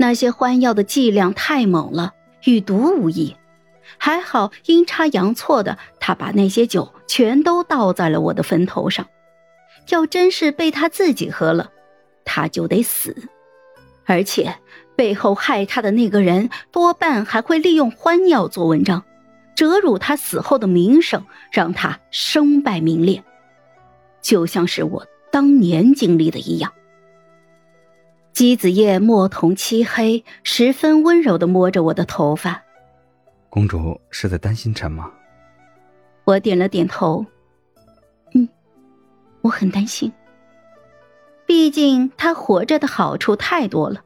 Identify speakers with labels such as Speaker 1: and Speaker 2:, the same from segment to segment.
Speaker 1: 那些欢药的剂量太猛了，与毒无异。还好阴差阳错的，他把那些酒全都倒在了我的坟头上。要真是被他自己喝了，他就得死。而且背后害他的那个人，多半还会利用欢药做文章，折辱他死后的名声，让他身败名裂。就像是我当年经历的一样。姬子夜墨瞳漆黑，十分温柔的摸着我的头发。
Speaker 2: 公主是在担心臣吗？
Speaker 1: 我点了点头。嗯，我很担心。毕竟他活着的好处太多了。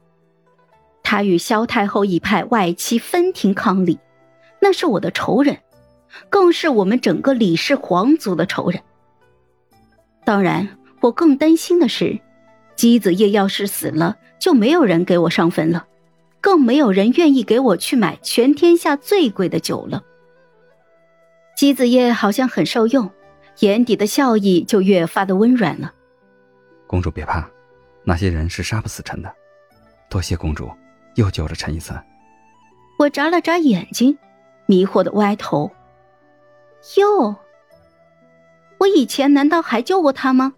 Speaker 1: 他与萧太后一派外戚分庭抗礼，那是我的仇人，更是我们整个李氏皇族的仇人。当然，我更担心的是，姬子夜要是死了，就没有人给我上坟了，更没有人愿意给我去买全天下最贵的酒了。姬子夜好像很受用，眼底的笑意就越发的温软了。
Speaker 2: 公主别怕，那些人是杀不死臣的。多谢公主，又救了臣一次。
Speaker 1: 我眨了眨眼睛，迷惑的歪头。哟。我以前难道还救过他吗？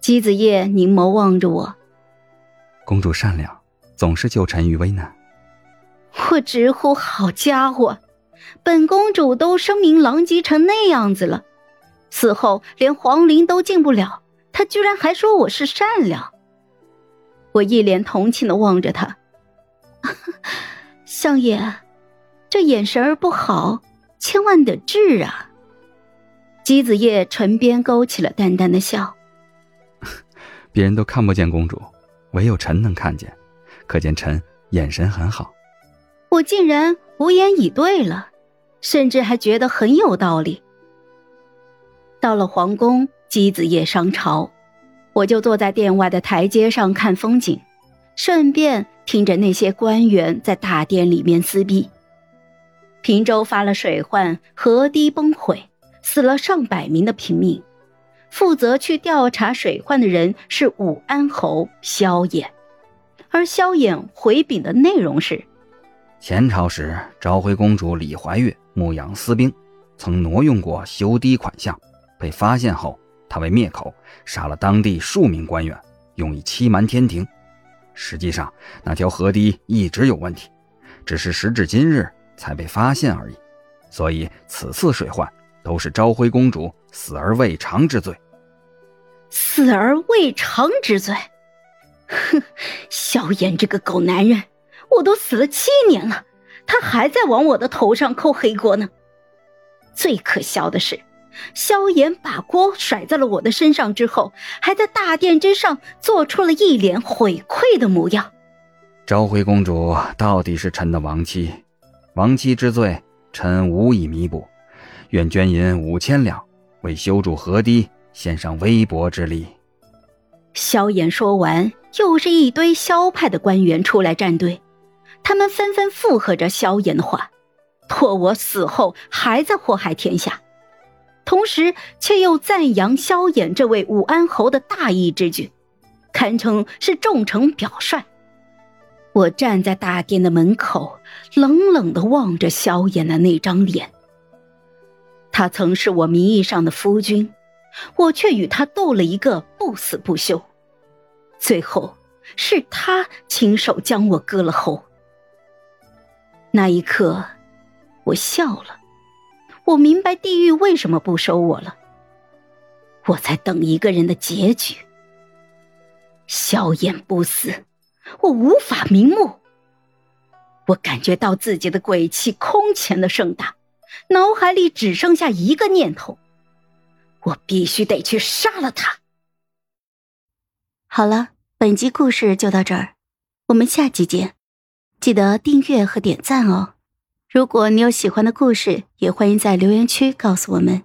Speaker 1: 姬子夜凝眸望着我。
Speaker 2: 公主善良，总是救臣于危难。
Speaker 1: 我直呼好家伙，本公主都声名狼藉成那样子了，死后连皇陵都进不了，他居然还说我是善良。我一脸同情的望着他，相爷，这眼神儿不好，千万得治啊。姬子夜唇边勾起了淡淡的笑，
Speaker 2: 别人都看不见公主，唯有臣能看见，可见臣眼神很好。
Speaker 1: 我竟然无言以对了，甚至还觉得很有道理。到了皇宫，姬子夜上朝，我就坐在殿外的台阶上看风景，顺便听着那些官员在大殿里面撕逼。平州发了水患，河堤崩毁。死了上百名的平民，负责去调查水患的人是武安侯萧衍，而萧衍回禀的内容是：
Speaker 3: 前朝时，昭辉公主李怀玉牧养私兵，曾挪用过修堤款项，被发现后，他为灭口，杀了当地数名官员，用以欺瞒天庭。实际上，那条河堤一直有问题，只是时至今日才被发现而已。所以，此次水患。都是昭徽公主死而未偿之罪。
Speaker 1: 死而未偿之罪，哼！萧炎这个狗男人，我都死了七年了，他还在往我的头上扣黑锅呢。最可笑的是，萧炎把锅甩在了我的身上之后，还在大殿之上做出了一脸悔愧的模样。
Speaker 3: 昭徽公主到底是臣的亡妻，亡妻之罪，臣无以弥补。愿捐银五千两，为修筑河堤献上微薄之力。
Speaker 1: 萧衍说完，又是一堆萧派的官员出来站队，他们纷纷附和着萧衍的话，托我死后还在祸害天下，同时却又赞扬萧衍这位武安侯的大义之举，堪称是众臣表率。我站在大殿的门口，冷冷的望着萧衍的那张脸。他曾是我名义上的夫君，我却与他斗了一个不死不休，最后是他亲手将我割了喉。那一刻，我笑了，我明白地狱为什么不收我了。我在等一个人的结局。萧炎不死，我无法瞑目。我感觉到自己的鬼气空前的盛大。脑海里只剩下一个念头：我必须得去杀了他。好了，本集故事就到这儿，我们下集见，记得订阅和点赞哦。如果你有喜欢的故事，也欢迎在留言区告诉我们。